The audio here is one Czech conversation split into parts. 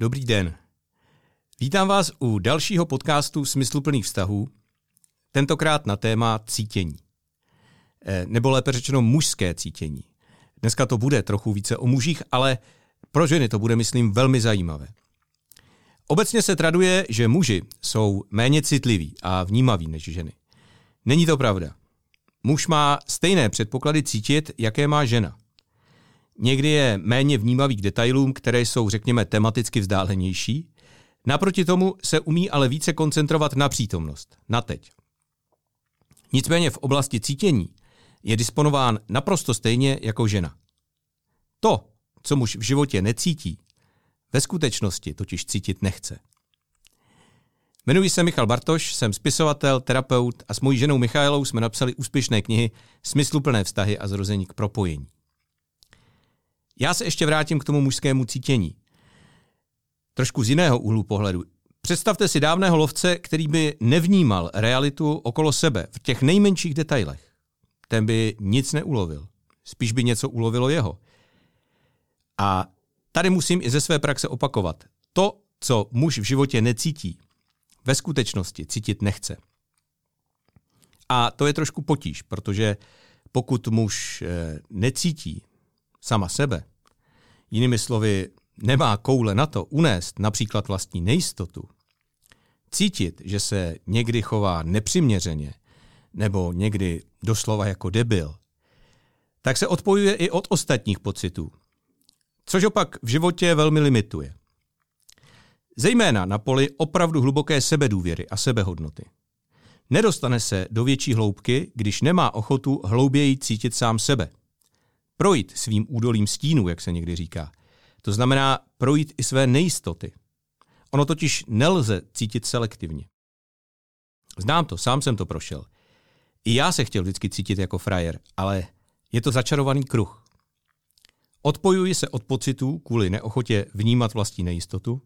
Dobrý den. Vítám vás u dalšího podcastu Smysluplných vztahů, tentokrát na téma cítění. Eh, nebo lépe řečeno mužské cítění. Dneska to bude trochu více o mužích, ale pro ženy to bude, myslím, velmi zajímavé. Obecně se traduje, že muži jsou méně citliví a vnímaví než ženy. Není to pravda. Muž má stejné předpoklady cítit, jaké má žena. Někdy je méně vnímavý k detailům, které jsou, řekněme, tematicky vzdálenější. Naproti tomu se umí ale více koncentrovat na přítomnost, na teď. Nicméně v oblasti cítění je disponován naprosto stejně jako žena. To, co muž v životě necítí, ve skutečnosti totiž cítit nechce. Jmenuji se Michal Bartoš, jsem spisovatel, terapeut a s mojí ženou Michailou jsme napsali úspěšné knihy Smysluplné vztahy a zrození k propojení. Já se ještě vrátím k tomu mužskému cítění. Trošku z jiného úhlu pohledu. Představte si dávného lovce, který by nevnímal realitu okolo sebe v těch nejmenších detailech. Ten by nic neulovil. Spíš by něco ulovilo jeho. A tady musím i ze své praxe opakovat. To, co muž v životě necítí, ve skutečnosti cítit nechce. A to je trošku potíž, protože pokud muž eh, necítí sama sebe, jinými slovy, nemá koule na to unést například vlastní nejistotu, cítit, že se někdy chová nepřiměřeně nebo někdy doslova jako debil, tak se odpojuje i od ostatních pocitů, což opak v životě velmi limituje. Zejména na poli opravdu hluboké sebedůvěry a sebehodnoty. Nedostane se do větší hloubky, když nemá ochotu hlouběji cítit sám sebe. Projít svým údolím stínu, jak se někdy říká. To znamená projít i své nejistoty. Ono totiž nelze cítit selektivně. Znám to, sám jsem to prošel. I já se chtěl vždycky cítit jako frajer, ale je to začarovaný kruh. Odpojuji se od pocitů kvůli neochotě vnímat vlastní nejistotu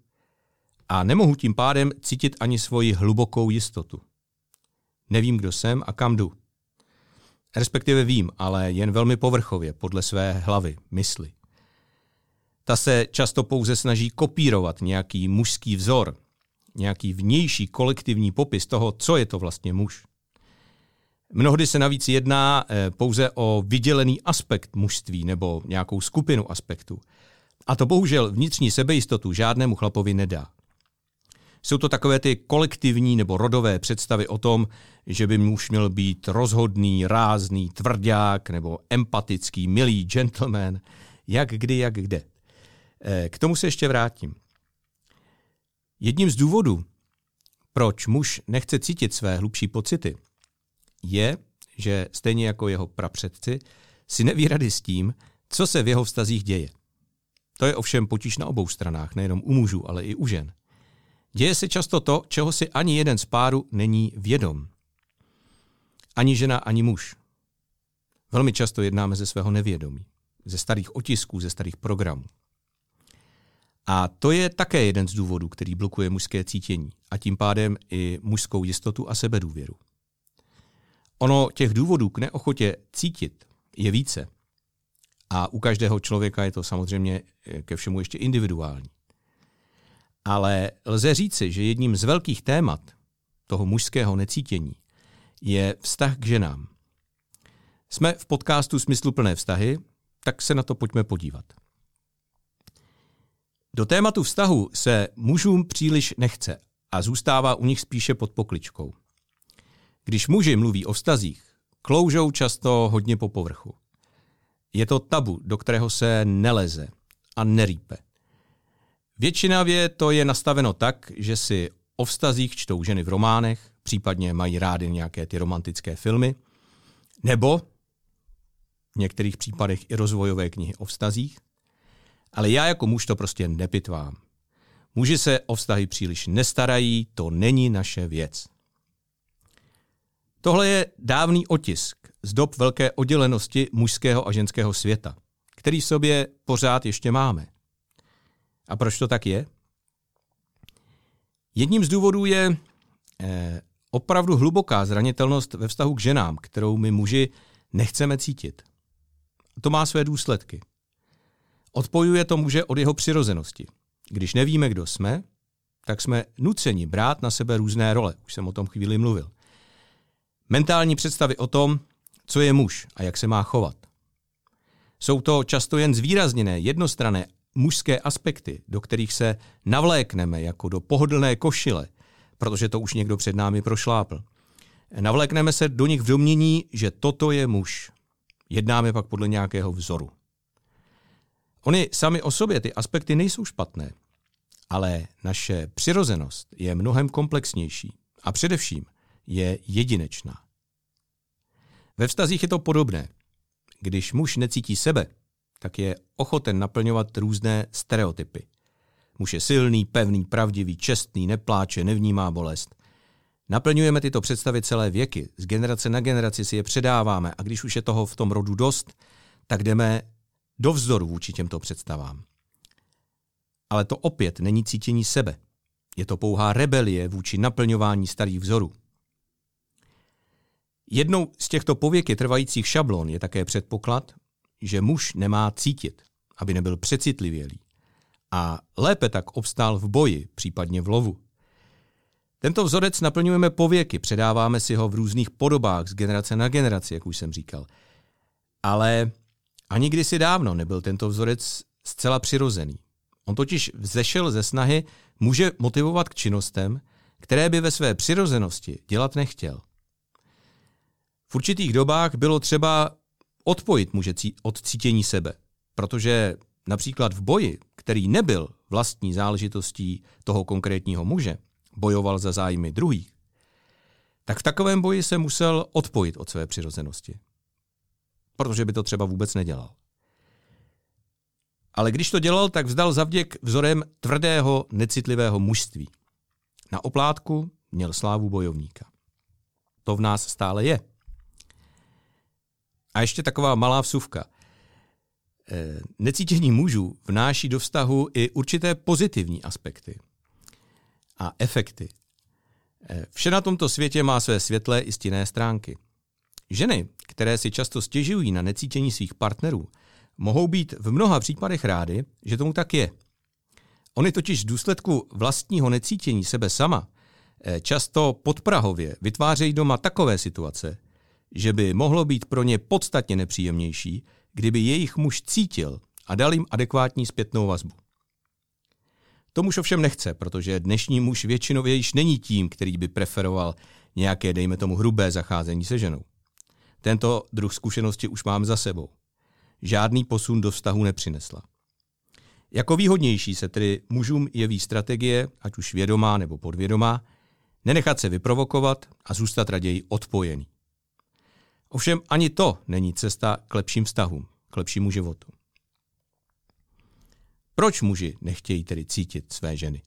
a nemohu tím pádem cítit ani svoji hlubokou jistotu. Nevím, kdo jsem a kam jdu. Respektive vím, ale jen velmi povrchově, podle své hlavy, mysli. Ta se často pouze snaží kopírovat nějaký mužský vzor, nějaký vnější kolektivní popis toho, co je to vlastně muž. Mnohdy se navíc jedná eh, pouze o vydělený aspekt mužství nebo nějakou skupinu aspektů. A to bohužel vnitřní sebejistotu žádnému chlapovi nedá. Jsou to takové ty kolektivní nebo rodové představy o tom, že by muž měl být rozhodný, rázný, tvrdák nebo empatický, milý gentleman, jak kdy, jak kde. Eh, k tomu se ještě vrátím. Jedním z důvodů, proč muž nechce cítit své hlubší pocity, je, že stejně jako jeho prapředci, si neví rady s tím, co se v jeho vztazích děje. To je ovšem potíž na obou stranách, nejenom u mužů, ale i u žen. Děje se často to, čeho si ani jeden z páru není vědom. Ani žena, ani muž. Velmi často jednáme ze svého nevědomí, ze starých otisků, ze starých programů. A to je také jeden z důvodů, který blokuje mužské cítění a tím pádem i mužskou jistotu a sebedůvěru. Ono těch důvodů k neochotě cítit je více. A u každého člověka je to samozřejmě ke všemu ještě individuální. Ale lze říci, že jedním z velkých témat toho mužského necítění je vztah k ženám. Jsme v podcastu Smysluplné vztahy, tak se na to pojďme podívat. Do tématu vztahu se mužům příliš nechce a zůstává u nich spíše pod pokličkou. Když muži mluví o vztazích, kloužou často hodně po povrchu. Je to tabu, do kterého se neleze a nerýpe. Většinově to je nastaveno tak, že si o vztazích čtou ženy v románech, případně mají rády nějaké ty romantické filmy, nebo v některých případech i rozvojové knihy o vztazích. Ale já jako muž to prostě nepitvám. Muži se o vztahy příliš nestarají, to není naše věc. Tohle je dávný otisk z dob velké oddělenosti mužského a ženského světa, který v sobě pořád ještě máme. A proč to tak je? Jedním z důvodů je eh, opravdu hluboká zranitelnost ve vztahu k ženám, kterou my muži nechceme cítit. To má své důsledky. Odpojuje to muže od jeho přirozenosti. Když nevíme, kdo jsme, tak jsme nuceni brát na sebe různé role. Už jsem o tom chvíli mluvil. Mentální představy o tom, co je muž a jak se má chovat. Jsou to často jen zvýrazněné, jednostrané mužské aspekty, do kterých se navlékneme jako do pohodlné košile, protože to už někdo před námi prošlápl. Navlékneme se do nich v domění, že toto je muž. Jednáme pak podle nějakého vzoru. Oni sami o sobě, ty aspekty nejsou špatné, ale naše přirozenost je mnohem komplexnější a především je jedinečná. Ve vztazích je to podobné. Když muž necítí sebe, tak je ochoten naplňovat různé stereotypy. Muž je silný, pevný, pravdivý, čestný, nepláče, nevnímá bolest. Naplňujeme tyto představy celé věky, z generace na generaci si je předáváme a když už je toho v tom rodu dost, tak jdeme do vzdoru vůči těmto představám. Ale to opět není cítění sebe. Je to pouhá rebelie vůči naplňování starých vzorů. Jednou z těchto pověky trvajících šablon je také předpoklad, že muž nemá cítit, aby nebyl přecitlivělý a lépe tak obstál v boji, případně v lovu. Tento vzorec naplňujeme pověky, předáváme si ho v různých podobách z generace na generaci, jak už jsem říkal. Ale ani kdysi dávno nebyl tento vzorec zcela přirozený. On totiž vzešel ze snahy muže motivovat k činnostem, které by ve své přirozenosti dělat nechtěl. V určitých dobách bylo třeba odpojit muže od cítění sebe, protože například v boji, který nebyl vlastní záležitostí toho konkrétního muže, bojoval za zájmy druhých, tak v takovém boji se musel odpojit od své přirozenosti. Protože by to třeba vůbec nedělal. Ale když to dělal, tak vzdal zavděk vzorem tvrdého, necitlivého mužství. Na oplátku měl slávu bojovníka. To v nás stále je. A ještě taková malá vsuvka. E, necítění mužů vnáší do vztahu i určité pozitivní aspekty a efekty. E, vše na tomto světě má své světlé i stinné stránky. Ženy, které si často stěžují na necítění svých partnerů, mohou být v mnoha případech rády, že tomu tak je. Oni totiž v důsledku vlastního necítění sebe sama e, často podprahově vytvářejí doma takové situace, že by mohlo být pro ně podstatně nepříjemnější, kdyby jejich muž cítil a dal jim adekvátní zpětnou vazbu. To muž ovšem nechce, protože dnešní muž většinově již není tím, který by preferoval nějaké, dejme tomu, hrubé zacházení se ženou. Tento druh zkušenosti už mám za sebou. Žádný posun do vztahu nepřinesla. Jako výhodnější se tedy mužům jeví strategie, ať už vědomá nebo podvědomá, nenechat se vyprovokovat a zůstat raději odpojený. Ovšem ani to není cesta k lepším vztahům, k lepšímu životu. Proč muži nechtějí tedy cítit své ženy?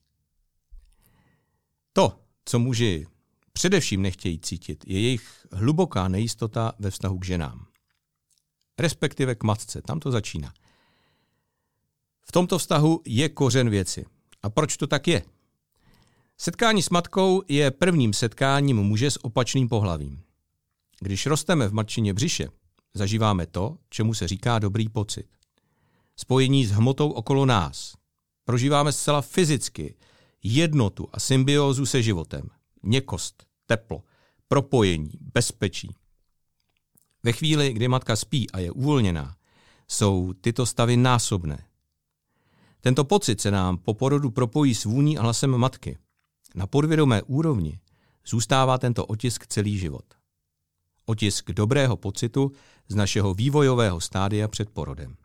To, co muži především nechtějí cítit, je jejich hluboká nejistota ve vztahu k ženám. Respektive k matce, tam to začíná. V tomto vztahu je kořen věci. A proč to tak je? Setkání s matkou je prvním setkáním muže s opačným pohlavím. Když rosteme v matčině břiše, zažíváme to, čemu se říká dobrý pocit. Spojení s hmotou okolo nás. Prožíváme zcela fyzicky jednotu a symbiózu se životem. Měkost, teplo, propojení, bezpečí. Ve chvíli, kdy matka spí a je uvolněná, jsou tyto stavy násobné. Tento pocit se nám po porodu propojí s vůní a hlasem matky. Na podvědomé úrovni zůstává tento otisk celý život otisk dobrého pocitu z našeho vývojového stádia před porodem.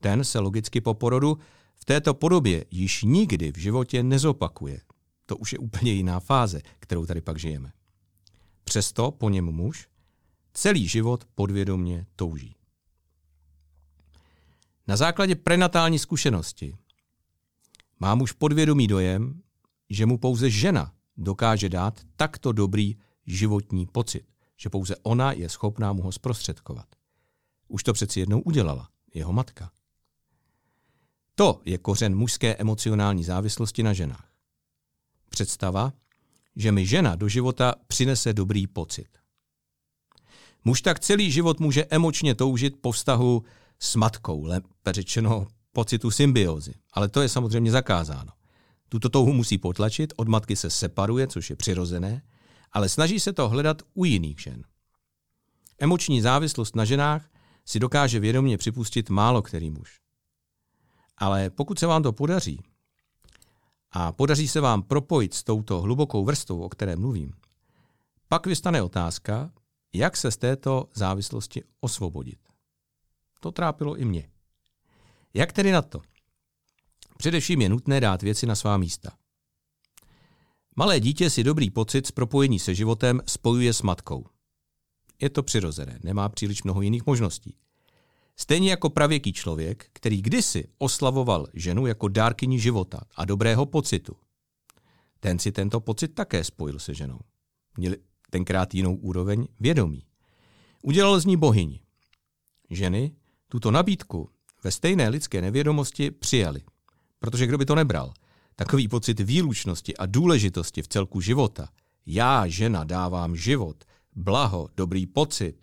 Ten se logicky po porodu v této podobě již nikdy v životě nezopakuje. To už je úplně jiná fáze, kterou tady pak žijeme. Přesto po něm muž celý život podvědomně touží. Na základě prenatální zkušenosti má muž podvědomý dojem, že mu pouze žena dokáže dát takto dobrý životní pocit že pouze ona je schopná mu ho zprostředkovat. Už to přeci jednou udělala, jeho matka. To je kořen mužské emocionální závislosti na ženách. Představa, že mi žena do života přinese dobrý pocit. Muž tak celý život může emočně toužit po vztahu s matkou, lépe řečeno pocitu symbiozy, ale to je samozřejmě zakázáno. Tuto touhu musí potlačit, od matky se separuje, což je přirozené, ale snaží se to hledat u jiných žen. Emoční závislost na ženách si dokáže vědomě připustit málo který muž. Ale pokud se vám to podaří a podaří se vám propojit s touto hlubokou vrstvou, o které mluvím, pak vystane otázka, jak se z této závislosti osvobodit. To trápilo i mě. Jak tedy na to? Především je nutné dát věci na svá místa. Malé dítě si dobrý pocit z propojení se životem spojuje s matkou. Je to přirozené, nemá příliš mnoho jiných možností. Stejně jako pravěký člověk, který kdysi oslavoval ženu jako dárkyni života a dobrého pocitu. Ten si tento pocit také spojil se ženou. Měli tenkrát jinou úroveň vědomí. Udělal z ní bohyni. Ženy tuto nabídku ve stejné lidské nevědomosti přijali. Protože kdo by to nebral? Takový pocit výlučnosti a důležitosti v celku života. Já, žena, dávám život, blaho, dobrý pocit.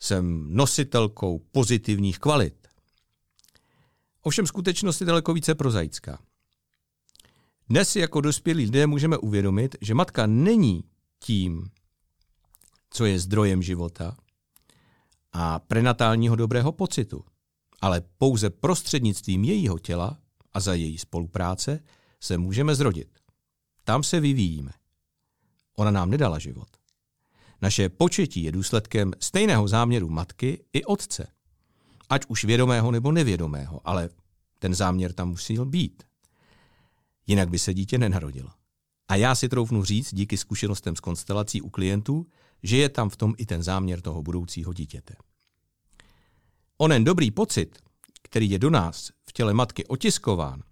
Jsem nositelkou pozitivních kvalit. Ovšem skutečnost je daleko více prozaická. Dnes jako dospělí lidé můžeme uvědomit, že matka není tím, co je zdrojem života a prenatálního dobrého pocitu, ale pouze prostřednictvím jejího těla a za její spolupráce se můžeme zrodit. Tam se vyvíjíme. Ona nám nedala život. Naše početí je důsledkem stejného záměru matky i otce. Ať už vědomého nebo nevědomého, ale ten záměr tam musel být. Jinak by se dítě nenarodilo. A já si troufnu říct, díky zkušenostem z konstelací u klientů, že je tam v tom i ten záměr toho budoucího dítěte. Onen dobrý pocit, který je do nás těle matky otiskován,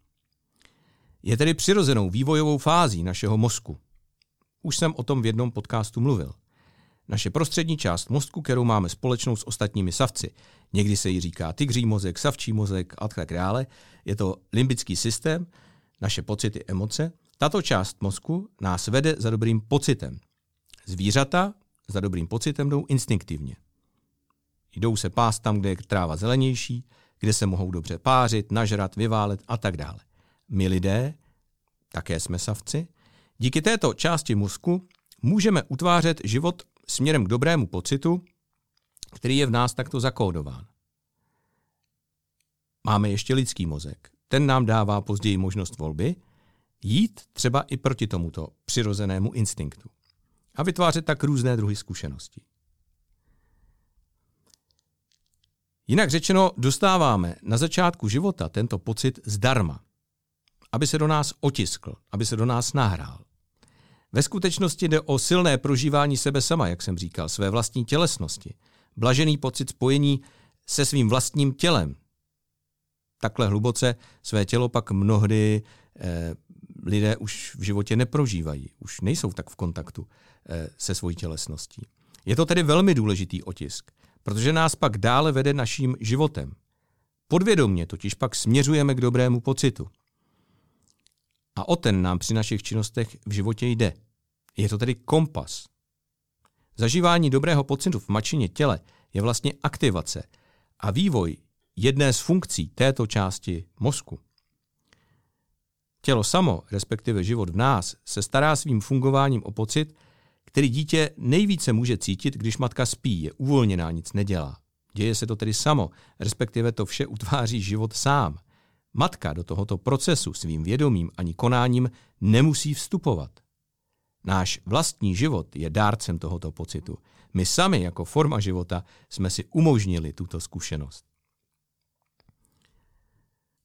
je tedy přirozenou vývojovou fází našeho mozku. Už jsem o tom v jednom podcastu mluvil. Naše prostřední část mozku, kterou máme společnou s ostatními savci, někdy se jí říká tygří mozek, savčí mozek a tak dále, je to limbický systém, naše pocity, emoce. Tato část mozku nás vede za dobrým pocitem. Zvířata za dobrým pocitem jdou instinktivně. Jdou se pást tam, kde je tráva zelenější, kde se mohou dobře pářit, nažrat, vyválet a tak dále. My lidé, také jsme savci, díky této části mozku můžeme utvářet život směrem k dobrému pocitu, který je v nás takto zakódován. Máme ještě lidský mozek. Ten nám dává později možnost volby jít třeba i proti tomuto přirozenému instinktu a vytvářet tak různé druhy zkušeností. Jinak řečeno, dostáváme na začátku života tento pocit zdarma, aby se do nás otiskl, aby se do nás nahrál. Ve skutečnosti jde o silné prožívání sebe sama, jak jsem říkal, své vlastní tělesnosti, blažený pocit spojení se svým vlastním tělem. Takhle hluboce své tělo pak mnohdy eh, lidé už v životě neprožívají, už nejsou tak v kontaktu eh, se svojí tělesností. Je to tedy velmi důležitý otisk protože nás pak dále vede naším životem. Podvědomně totiž pak směřujeme k dobrému pocitu. A o ten nám při našich činnostech v životě jde. Je to tedy kompas. Zažívání dobrého pocitu v mačině těle je vlastně aktivace a vývoj jedné z funkcí této části mozku. Tělo samo, respektive život v nás, se stará svým fungováním o pocit, který dítě nejvíce může cítit, když matka spí, je uvolněná, nic nedělá. Děje se to tedy samo, respektive to vše utváří život sám. Matka do tohoto procesu svým vědomím ani konáním nemusí vstupovat. Náš vlastní život je dárcem tohoto pocitu. My sami jako forma života jsme si umožnili tuto zkušenost.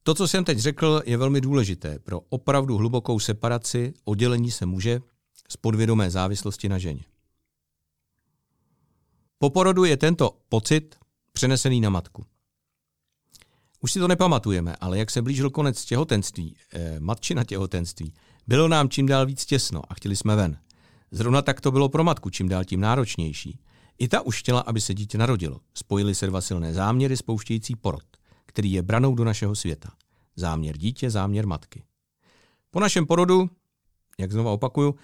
To, co jsem teď řekl, je velmi důležité pro opravdu hlubokou separaci, oddělení se muže z podvědomé závislosti na ženě. Po porodu je tento pocit přenesený na matku. Už si to nepamatujeme, ale jak se blížil konec těhotenství, eh, matčina těhotenství, bylo nám čím dál víc těsno a chtěli jsme ven. Zrovna tak to bylo pro matku čím dál tím náročnější. I ta už chtěla, aby se dítě narodilo. Spojili se dva silné záměry spouštějící porod, který je branou do našeho světa. Záměr dítě, záměr matky. Po našem porodu, jak znova opakuju,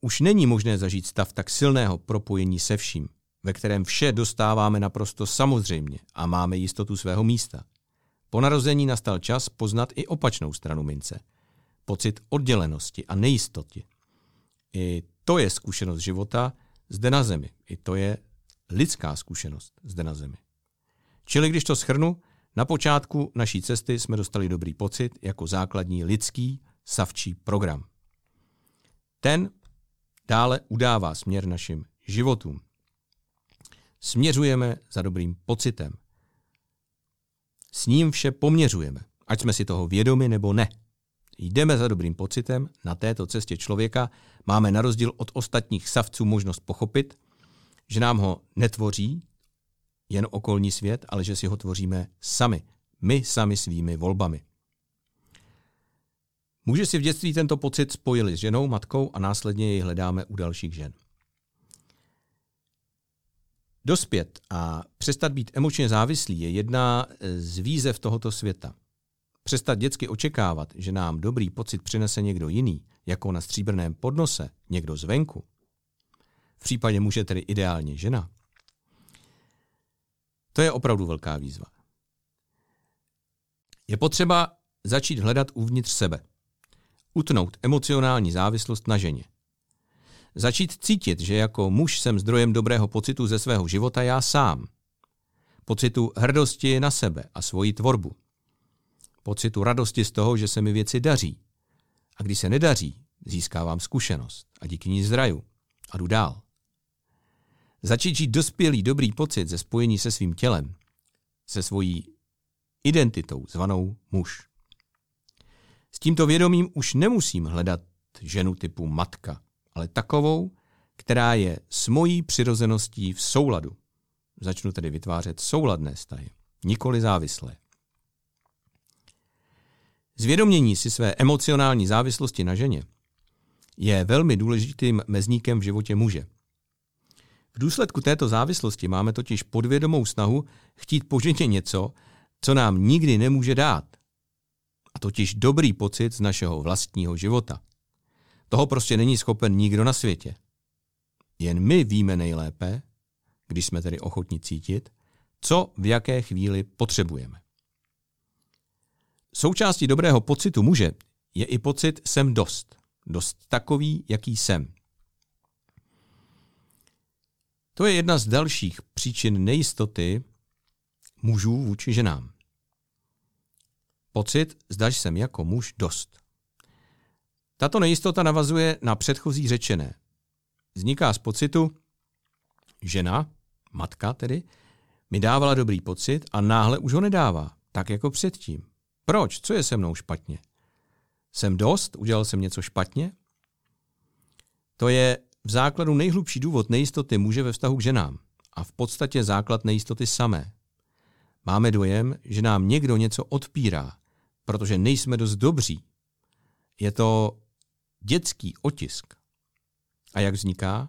už není možné zažít stav tak silného propojení se vším, ve kterém vše dostáváme naprosto samozřejmě a máme jistotu svého místa. Po narození nastal čas poznat i opačnou stranu mince. Pocit oddělenosti a nejistoty. I to je zkušenost života zde na zemi. I to je lidská zkušenost zde na zemi. Čili když to schrnu, na počátku naší cesty jsme dostali dobrý pocit jako základní lidský savčí program. Ten dále udává směr našim životům. Směřujeme za dobrým pocitem. S ním vše poměřujeme, ať jsme si toho vědomi nebo ne. Jdeme za dobrým pocitem, na této cestě člověka máme na rozdíl od ostatních savců možnost pochopit, že nám ho netvoří jen okolní svět, ale že si ho tvoříme sami, my sami svými volbami. Muži si v dětství tento pocit spojili s ženou, matkou a následně jej hledáme u dalších žen. Dospět a přestat být emočně závislý je jedna z výzev tohoto světa. Přestat dětsky očekávat, že nám dobrý pocit přinese někdo jiný, jako na stříbrném podnose, někdo zvenku. V případě muže tedy ideálně žena. To je opravdu velká výzva. Je potřeba začít hledat uvnitř sebe. Utnout emocionální závislost na ženě. Začít cítit, že jako muž jsem zdrojem dobrého pocitu ze svého života já sám. Pocitu hrdosti na sebe a svoji tvorbu. Pocitu radosti z toho, že se mi věci daří. A když se nedaří, získávám zkušenost a díky ní zdraju a jdu dál. Začít žít dospělý dobrý pocit ze spojení se svým tělem, se svojí identitou zvanou muž. S tímto vědomím už nemusím hledat ženu typu matka, ale takovou, která je s mojí přirozeností v souladu. Začnu tedy vytvářet souladné vztahy, nikoli závislé. Zvědomění si své emocionální závislosti na ženě je velmi důležitým mezníkem v životě muže. V důsledku této závislosti máme totiž podvědomou snahu chtít po ženě něco, co nám nikdy nemůže dát. A totiž dobrý pocit z našeho vlastního života. Toho prostě není schopen nikdo na světě. Jen my víme nejlépe, když jsme tedy ochotni cítit, co v jaké chvíli potřebujeme. Součástí dobrého pocitu muže je i pocit jsem dost. Dost takový, jaký jsem. To je jedna z dalších příčin nejistoty mužů vůči ženám. Pocit, zdaž jsem jako muž dost. Tato nejistota navazuje na předchozí řečené. Vzniká z pocitu, žena, matka tedy, mi dávala dobrý pocit a náhle už ho nedává, tak jako předtím. Proč? Co je se mnou špatně? Jsem dost? Udělal jsem něco špatně? To je v základu nejhlubší důvod nejistoty muže ve vztahu k ženám a v podstatě základ nejistoty samé. Máme dojem, že nám někdo něco odpírá, protože nejsme dost dobří. Je to dětský otisk. A jak vzniká?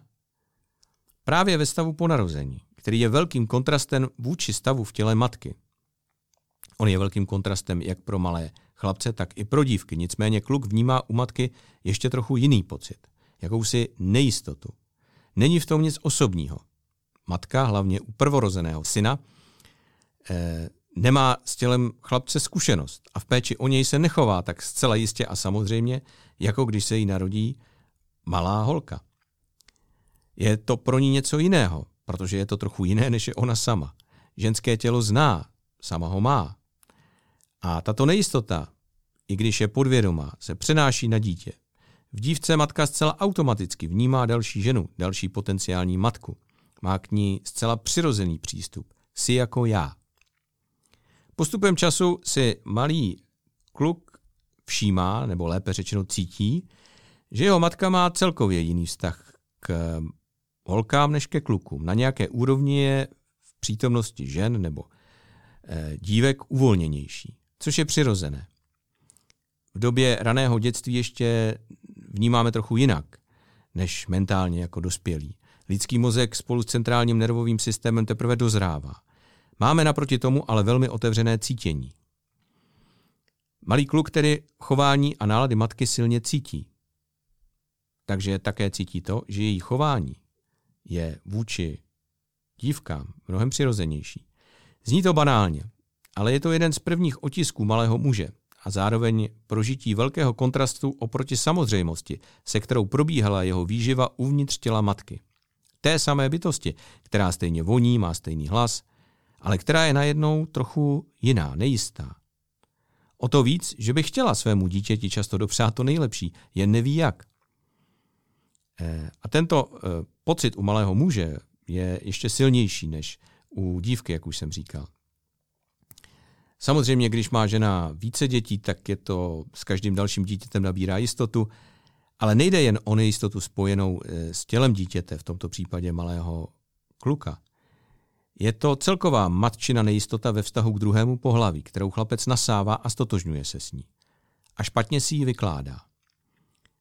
Právě ve stavu po narození, který je velkým kontrastem vůči stavu v těle matky. On je velkým kontrastem jak pro malé chlapce, tak i pro dívky. Nicméně kluk vnímá u matky ještě trochu jiný pocit, jakousi nejistotu. Není v tom nic osobního. Matka, hlavně u prvorozeného syna, eh, nemá s tělem chlapce zkušenost a v péči o něj se nechová tak zcela jistě a samozřejmě, jako když se jí narodí malá holka. Je to pro ní něco jiného, protože je to trochu jiné, než je ona sama. Ženské tělo zná, sama ho má. A tato nejistota, i když je podvědomá, se přenáší na dítě. V dívce matka zcela automaticky vnímá další ženu, další potenciální matku. Má k ní zcela přirozený přístup. Si jako já. Postupem času si malý kluk všímá, nebo lépe řečeno cítí, že jeho matka má celkově jiný vztah k holkám než ke klukům. Na nějaké úrovni je v přítomnosti žen nebo eh, dívek uvolněnější, což je přirozené. V době raného dětství ještě vnímáme trochu jinak, než mentálně jako dospělí. Lidský mozek spolu s centrálním nervovým systémem teprve dozrává. Máme naproti tomu ale velmi otevřené cítění. Malý kluk tedy chování a nálady matky silně cítí. Takže také cítí to, že její chování je vůči dívkám mnohem přirozenější. Zní to banálně, ale je to jeden z prvních otisků malého muže a zároveň prožití velkého kontrastu oproti samozřejmosti, se kterou probíhala jeho výživa uvnitř těla matky. Té samé bytosti, která stejně voní, má stejný hlas, ale která je najednou trochu jiná, nejistá. O to víc, že by chtěla svému dítěti často dopřát to nejlepší, jen neví jak. Eh, a tento eh, pocit u malého muže je ještě silnější než u dívky, jak už jsem říkal. Samozřejmě, když má žena více dětí, tak je to s každým dalším dítětem nabírá jistotu, ale nejde jen o nejistotu spojenou eh, s tělem dítěte, v tomto případě malého kluka. Je to celková matčina nejistota ve vztahu k druhému pohlaví, kterou chlapec nasává a stotožňuje se s ní. A špatně si ji vykládá.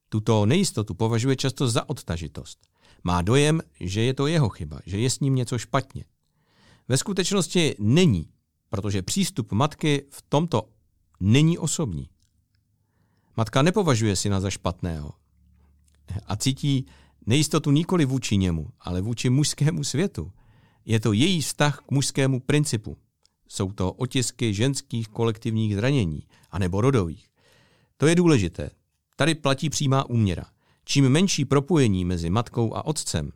Tuto nejistotu považuje často za odtažitost. Má dojem, že je to jeho chyba, že je s ním něco špatně. Ve skutečnosti není, protože přístup matky v tomto není osobní. Matka nepovažuje syna za špatného a cítí nejistotu nikoli vůči němu, ale vůči mužskému světu. Je to její vztah k mužskému principu. Jsou to otisky ženských kolektivních zranění, anebo rodových. To je důležité. Tady platí přímá úměra. Čím menší propojení mezi matkou a otcem,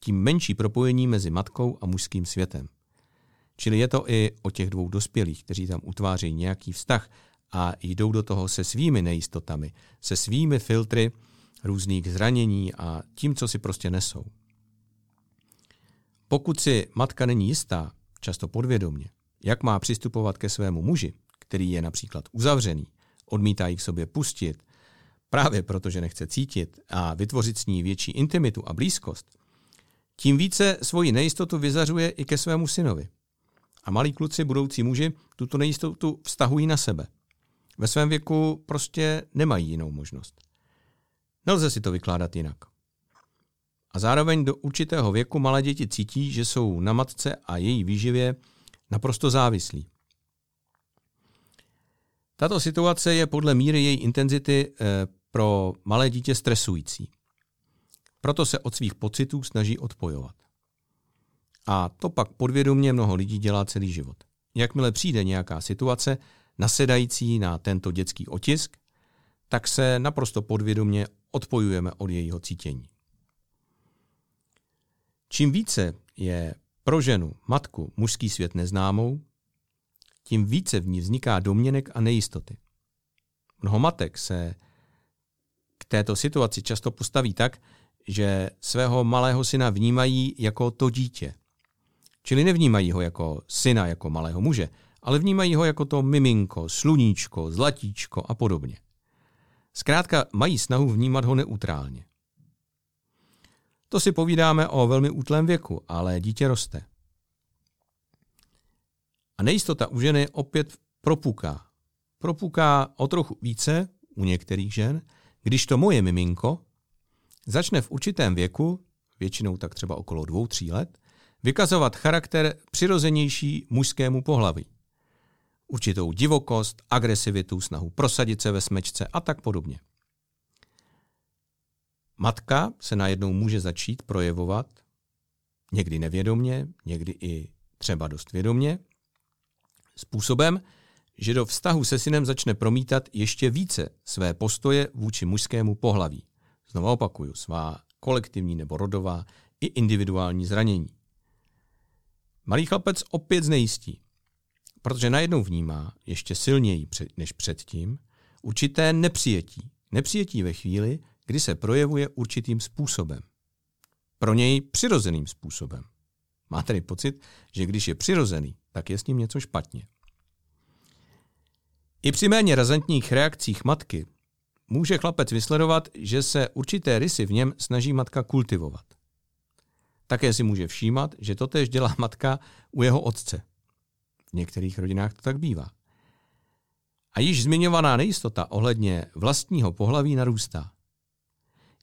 tím menší propojení mezi matkou a mužským světem. Čili je to i o těch dvou dospělých, kteří tam utvářejí nějaký vztah a jdou do toho se svými nejistotami, se svými filtry různých zranění a tím, co si prostě nesou. Pokud si matka není jistá, často podvědomně, jak má přistupovat ke svému muži, který je například uzavřený, odmítá ji k sobě pustit, právě protože nechce cítit a vytvořit s ní větší intimitu a blízkost, tím více svoji nejistotu vyzařuje i ke svému synovi. A malí kluci, budoucí muži, tuto nejistotu vztahují na sebe. Ve svém věku prostě nemají jinou možnost. Nelze si to vykládat jinak. A zároveň do určitého věku malé děti cítí, že jsou na matce a její výživě naprosto závislí. Tato situace je podle míry její intenzity eh, pro malé dítě stresující. Proto se od svých pocitů snaží odpojovat. A to pak podvědomě mnoho lidí dělá celý život. Jakmile přijde nějaká situace nasedající na tento dětský otisk, tak se naprosto podvědomě odpojujeme od jejího cítění. Čím více je pro ženu, matku, mužský svět neznámou, tím více v ní vzniká domněnek a nejistoty. Mnoho matek se k této situaci často postaví tak, že svého malého syna vnímají jako to dítě. Čili nevnímají ho jako syna, jako malého muže, ale vnímají ho jako to miminko, sluníčko, zlatíčko a podobně. Zkrátka mají snahu vnímat ho neutrálně. To si povídáme o velmi útlém věku, ale dítě roste. A nejistota u ženy opět propuká. Propuká o trochu více u některých žen, když to moje miminko začne v určitém věku, většinou tak třeba okolo dvou, tří let, vykazovat charakter přirozenější mužskému pohlaví. Určitou divokost, agresivitu, snahu prosadit se ve smečce a tak podobně. Matka se najednou může začít projevovat, někdy nevědomně, někdy i třeba dost vědomně, způsobem, že do vztahu se synem začne promítat ještě více své postoje vůči mužskému pohlaví. Znovu opakuju, svá kolektivní nebo rodová i individuální zranění. Malý chlapec opět znejistí, protože najednou vnímá ještě silněji než předtím určité nepřijetí. Nepřijetí ve chvíli, kdy se projevuje určitým způsobem. Pro něj přirozeným způsobem. Má tedy pocit, že když je přirozený, tak je s ním něco špatně. I při méně razantních reakcích matky může chlapec vysledovat, že se určité rysy v něm snaží matka kultivovat. Také si může všímat, že to tež dělá matka u jeho otce. V některých rodinách to tak bývá. A již zmiňovaná nejistota ohledně vlastního pohlaví narůstá.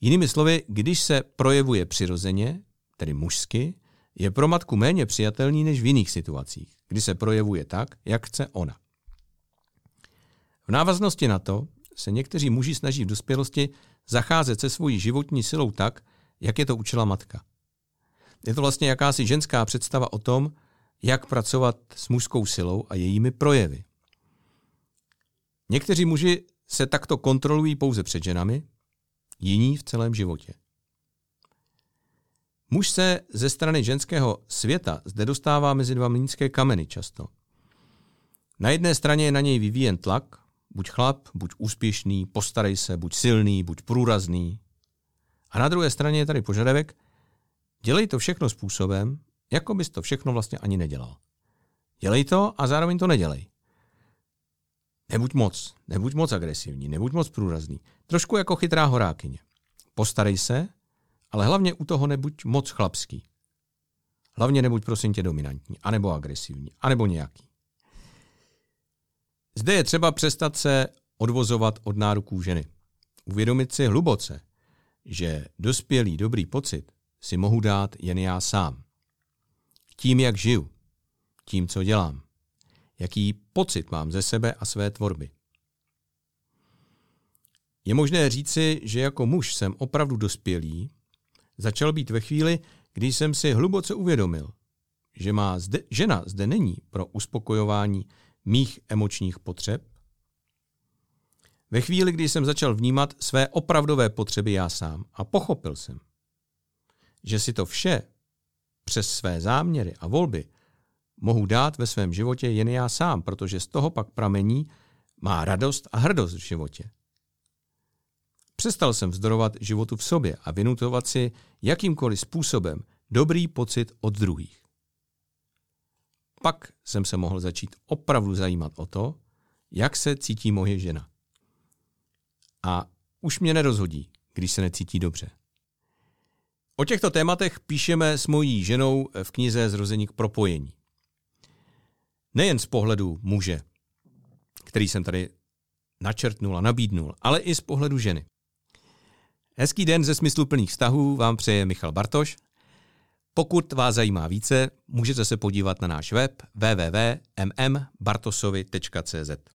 Jinými slovy, když se projevuje přirozeně, tedy mužsky, je pro matku méně přijatelný než v jiných situacích, kdy se projevuje tak, jak chce ona. V návaznosti na to se někteří muži snaží v dospělosti zacházet se svojí životní silou tak, jak je to učila matka. Je to vlastně jakási ženská představa o tom, jak pracovat s mužskou silou a jejími projevy. Někteří muži se takto kontrolují pouze před ženami, jiní v celém životě. Muž se ze strany ženského světa zde dostává mezi dva mlínské kameny často. Na jedné straně je na něj vyvíjen tlak, buď chlap, buď úspěšný, postarej se, buď silný, buď průrazný. A na druhé straně je tady požadavek, dělej to všechno způsobem, jako bys to všechno vlastně ani nedělal. Dělej to a zároveň to nedělej. Nebuď moc, nebuď moc agresivní, nebuď moc průrazný. Trošku jako chytrá horákyně. Postarej se, ale hlavně u toho nebuď moc chlapský. Hlavně nebuď prosím tě dominantní, anebo agresivní, anebo nějaký. Zde je třeba přestat se odvozovat od náruků ženy. Uvědomit si hluboce, že dospělý dobrý pocit si mohu dát jen já sám. Tím, jak žiju, tím, co dělám, jaký pocit mám ze sebe a své tvorby. Je možné říci, že jako muž jsem opravdu dospělý, začal být ve chvíli, kdy jsem si hluboce uvědomil, že má zde, žena zde není pro uspokojování mých emočních potřeb. Ve chvíli, kdy jsem začal vnímat své opravdové potřeby já sám a pochopil jsem, že si to vše přes své záměry a volby mohu dát ve svém životě jen já sám, protože z toho pak pramení má radost a hrdost v životě. Přestal jsem vzdorovat životu v sobě a vynutovat si jakýmkoliv způsobem dobrý pocit od druhých. Pak jsem se mohl začít opravdu zajímat o to, jak se cítí moje žena. A už mě nerozhodí, když se necítí dobře. O těchto tématech píšeme s mojí ženou v knize Zrození k propojení. Nejen z pohledu muže, který jsem tady načrtnul a nabídnul, ale i z pohledu ženy. Hezký den ze smysluplných vztahů vám přeje Michal Bartoš. Pokud vás zajímá více, můžete se podívat na náš web www.mmbartosovi.cz.